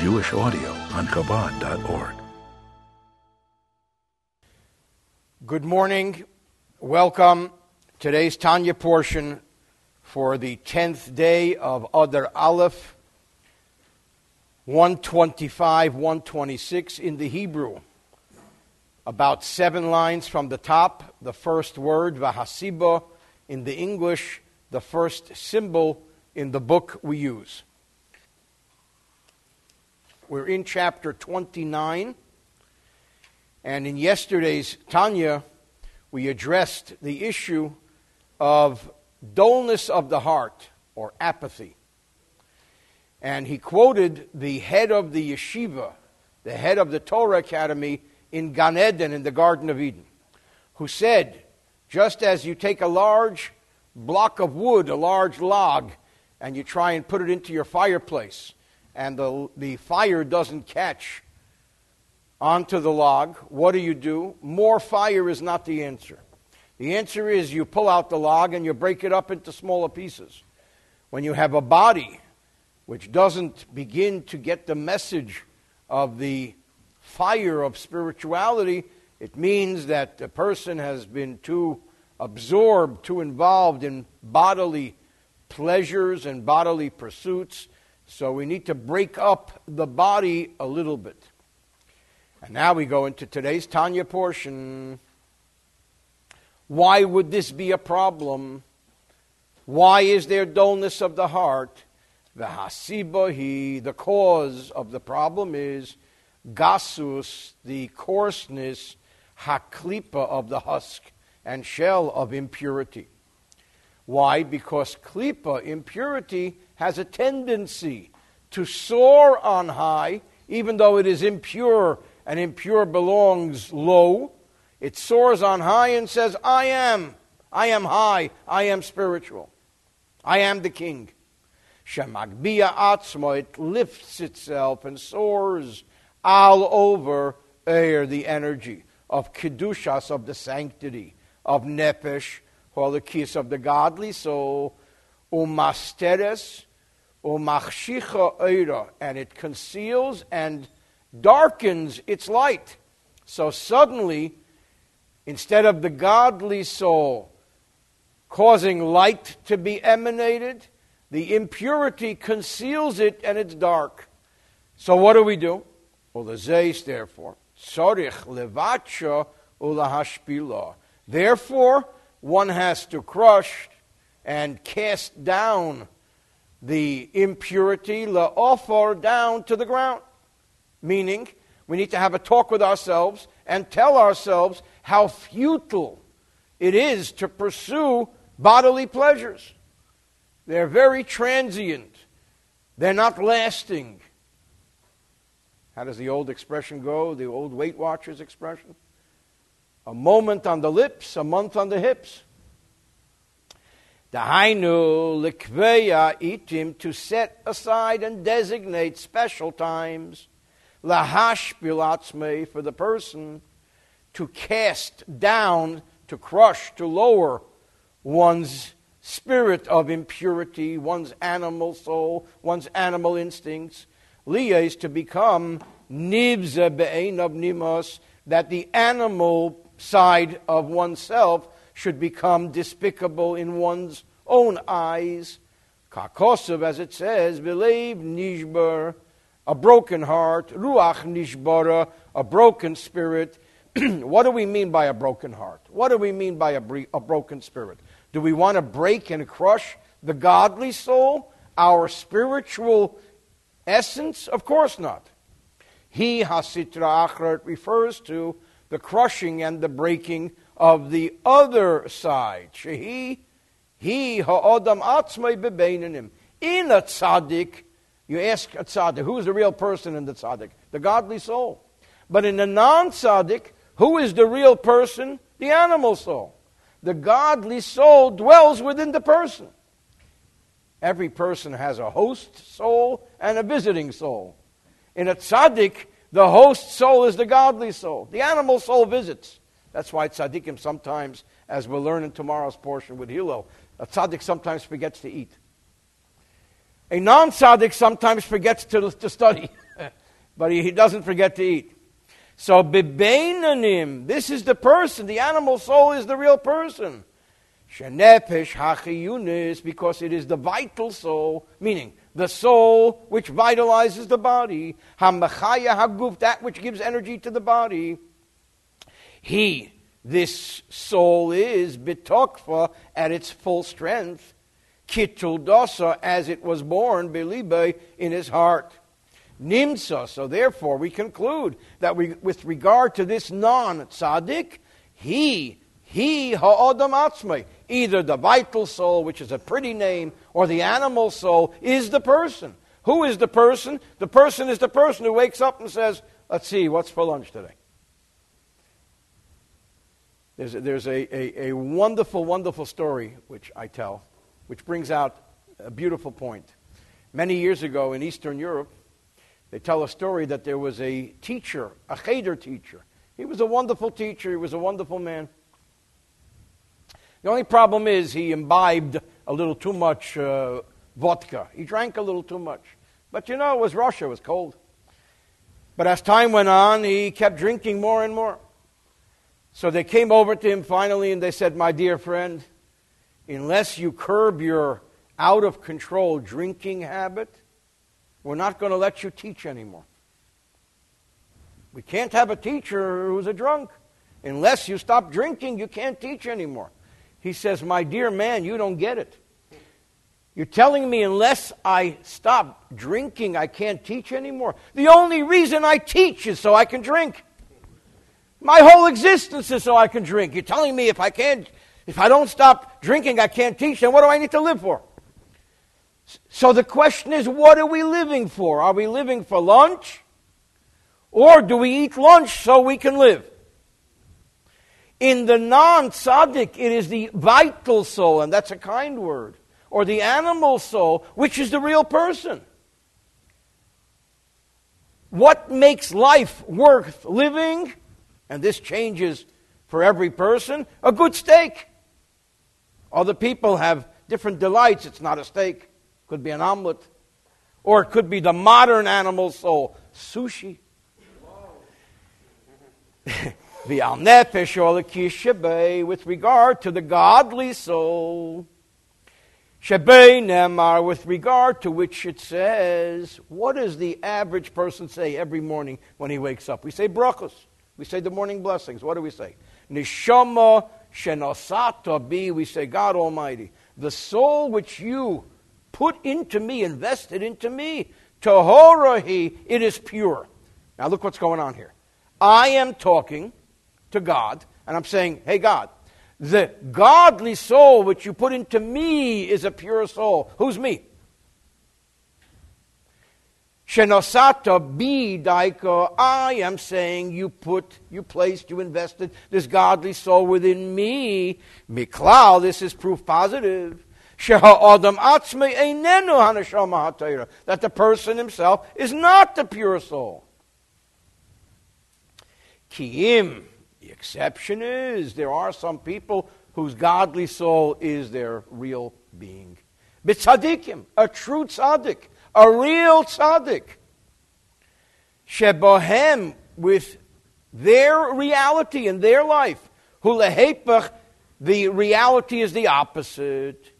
Jewish audio on Chabad.org. Good morning. Welcome. Today's Tanya portion for the 10th day of Adar Aleph, 125, 126 in the Hebrew. About seven lines from the top, the first word, Vahasiba, in the English, the first symbol in the book we use. We're in chapter 29, and in yesterday's Tanya, we addressed the issue of dullness of the heart or apathy. And he quoted the head of the yeshiva, the head of the Torah Academy in Gan Eden in the Garden of Eden, who said, just as you take a large block of wood, a large log, and you try and put it into your fireplace, and the, the fire doesn't catch onto the log, what do you do? More fire is not the answer. The answer is you pull out the log and you break it up into smaller pieces. When you have a body which doesn't begin to get the message of the fire of spirituality, it means that the person has been too absorbed, too involved in bodily pleasures and bodily pursuits. So we need to break up the body a little bit. And now we go into today's Tanya portion. Why would this be a problem? Why is there dullness of the heart? The hasibahi, the cause of the problem is gasus, the coarseness, haklipa of the husk and shell of impurity. Why? Because klipa, impurity, has a tendency to soar on high, even though it is impure and impure belongs low. It soars on high and says, I am. I am high. I am spiritual. I am the king. Shemagbia atzma, it lifts itself and soars all over air, the energy of kedushas, of the sanctity, of nefesh, kiss of the godly soul, umasteres, umachshicha eira, and it conceals and darkens its light. So suddenly, instead of the godly soul causing light to be emanated, the impurity conceals it and it's dark. So what do we do? Well, the zeis, therefore, sorich levacha ulahashpila. Therefore, one has to crush and cast down the impurity, la offer, down to the ground. Meaning, we need to have a talk with ourselves and tell ourselves how futile it is to pursue bodily pleasures. They're very transient, they're not lasting. How does the old expression go? The old Weight Watchers expression? A moment on the lips, a month on the hips. Dahainu likveya itim to set aside and designate special times lahash bilatzme for the person to cast down, to crush, to lower one's spirit of impurity, one's animal soul, one's animal instincts. Leah is to become nivza be'ein of nimos, that the animal side of oneself should become despicable in one's own eyes. Kakosov, as it says, believe nishbar a broken heart, ruach nishbara, a broken spirit. what do we mean by a broken heart? What do we mean by a, bre- a broken spirit? Do we want to break and crush the godly soul, our spiritual essence? Of course not. He, Hasitra Achrat, refers to the crushing and the breaking of the other side. Shehi, he, ha'odam atzmai bebeinanim. In a tzaddik, you ask a tzaddik, who's the real person in the tzaddik? The godly soul. But in the non tzaddik, who is the real person? The animal soul. The godly soul dwells within the person. Every person has a host soul and a visiting soul. In a tzaddik, the host soul is the godly soul. The animal soul visits. That's why tzaddikim sometimes, as we'll learn in tomorrow's portion with Hillel, a tzaddik sometimes forgets to eat. A non tzaddik sometimes forgets to, to study. but he, he doesn't forget to eat. So bibeinanim, this is the person. The animal soul is the real person. Shenepesh hachiyunis, because it is the vital soul, meaning the soul which vitalizes the body. Hamachaya haguf, that which gives energy to the body. He, this soul is bitokfa at its full strength. Kitul dosa, as it was born, belibe, in his heart nimsa. So therefore, we conclude that we, with regard to this non-tzaddik, he, he ha'odam atzmai, either the vital soul, which is a pretty name, or the animal soul, is the person. Who is the person? The person is the person who wakes up and says, let's see, what's for lunch today? There's a, there's a, a, a wonderful, wonderful story which I tell, which brings out a beautiful point. Many years ago in Eastern Europe, they tell a story that there was a teacher, a cheder teacher. He was a wonderful teacher, he was a wonderful man. The only problem is he imbibed a little too much uh, vodka. He drank a little too much. But you know, it was Russia, it was cold. But as time went on, he kept drinking more and more. So they came over to him finally and they said, My dear friend, unless you curb your out of control drinking habit, we're not going to let you teach anymore. We can't have a teacher who's a drunk. Unless you stop drinking, you can't teach anymore. He says, My dear man, you don't get it. You're telling me unless I stop drinking, I can't teach anymore. The only reason I teach is so I can drink. My whole existence is so I can drink. You're telling me if I can't, if I don't stop drinking, I can't teach, then what do I need to live for? So the question is, what are we living for? Are we living for lunch? Or do we eat lunch so we can live? In the non tzaddik, it is the vital soul, and that's a kind word, or the animal soul, which is the real person. What makes life worth living, and this changes for every person, a good steak. Other people have different delights, it's not a steak could be an omelet, or it could be the modern animal soul, sushi. the or with regard to the godly soul. Shebei Nemar, with regard to which it says, what does the average person say every morning when he wakes up? We say brachos. We say the morning blessings. What do we say? Nishama shenosata bi. We say God Almighty. The soul which you put into me, invested into me. Tohorahi, it is pure. Now look what's going on here. I am talking to God, and I'm saying, hey, God, the godly soul which you put into me is a pure soul. Who's me? Shenosata bi daiko. I am saying you put, you placed, you invested this godly soul within me. Miklal, this is proof positive that the person himself is not the pure soul. Kiim, the exception is there are some people whose godly soul is their real being. Bitzadikim, a true tzaddik, a real tzaddik. Shebohem, with their reality and their life. Hulehepach, the reality is the opposite.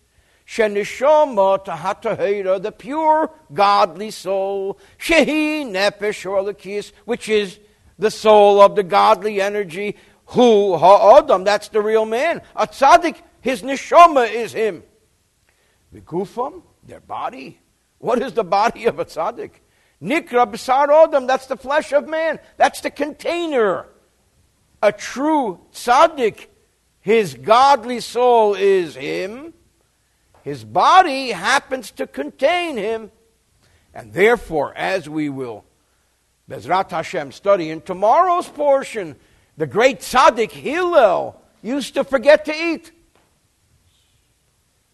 Shenishoma tahatahera, the pure godly soul. Shehi nefesh orlikis, which is the soul of the godly energy. Hu ha'odam, that's the real man. A tzaddik, his neshama is him. Vigufam, their body. What is the body of a tzaddik? Nikra b'sar odam, that's the flesh of man. That's the container. A true tzaddik, his godly soul is him. His body happens to contain him. And therefore, as we will, Bezrat Hashem, study in tomorrow's portion, the great tzaddik Hillel used to forget to eat.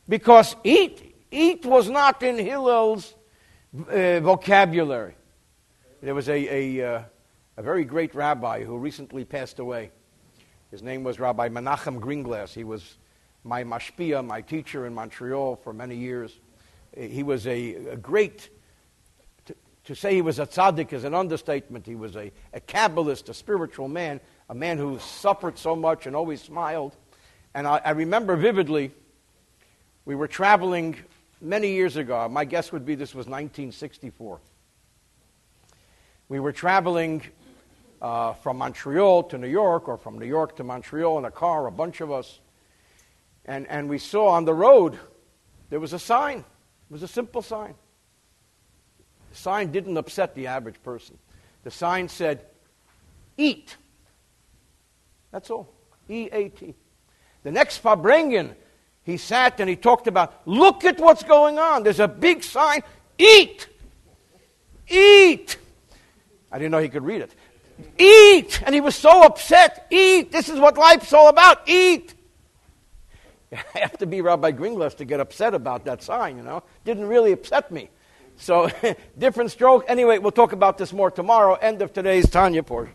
Because eat, eat was not in Hillel's uh, vocabulary. There was a, a, uh, a very great rabbi who recently passed away. His name was Rabbi Menachem Greenglass. He was my mashpia, my teacher in Montreal for many years. He was a, a great t- to say he was a tzaddik is an understatement. He was a, a Kabbalist, a spiritual man, a man who suffered so much and always smiled. And I, I remember vividly, we were traveling many years ago. My guess would be this was 1964. We were traveling uh, from Montreal to New York, or from New York to Montreal in a car, a bunch of us. And, and we saw on the road there was a sign. It was a simple sign. The sign didn't upset the average person. The sign said, Eat. That's all. E A T. The next Farbrengen, he sat and he talked about, look at what's going on. There's a big sign, eat. Eat. I didn't know he could read it. Eat! And he was so upset. Eat! This is what life's all about. Eat! I have to be Rabbi Greenglass to get upset about that sign, you know. Didn't really upset me. So, different stroke. Anyway, we'll talk about this more tomorrow. End of today's Tanya portion.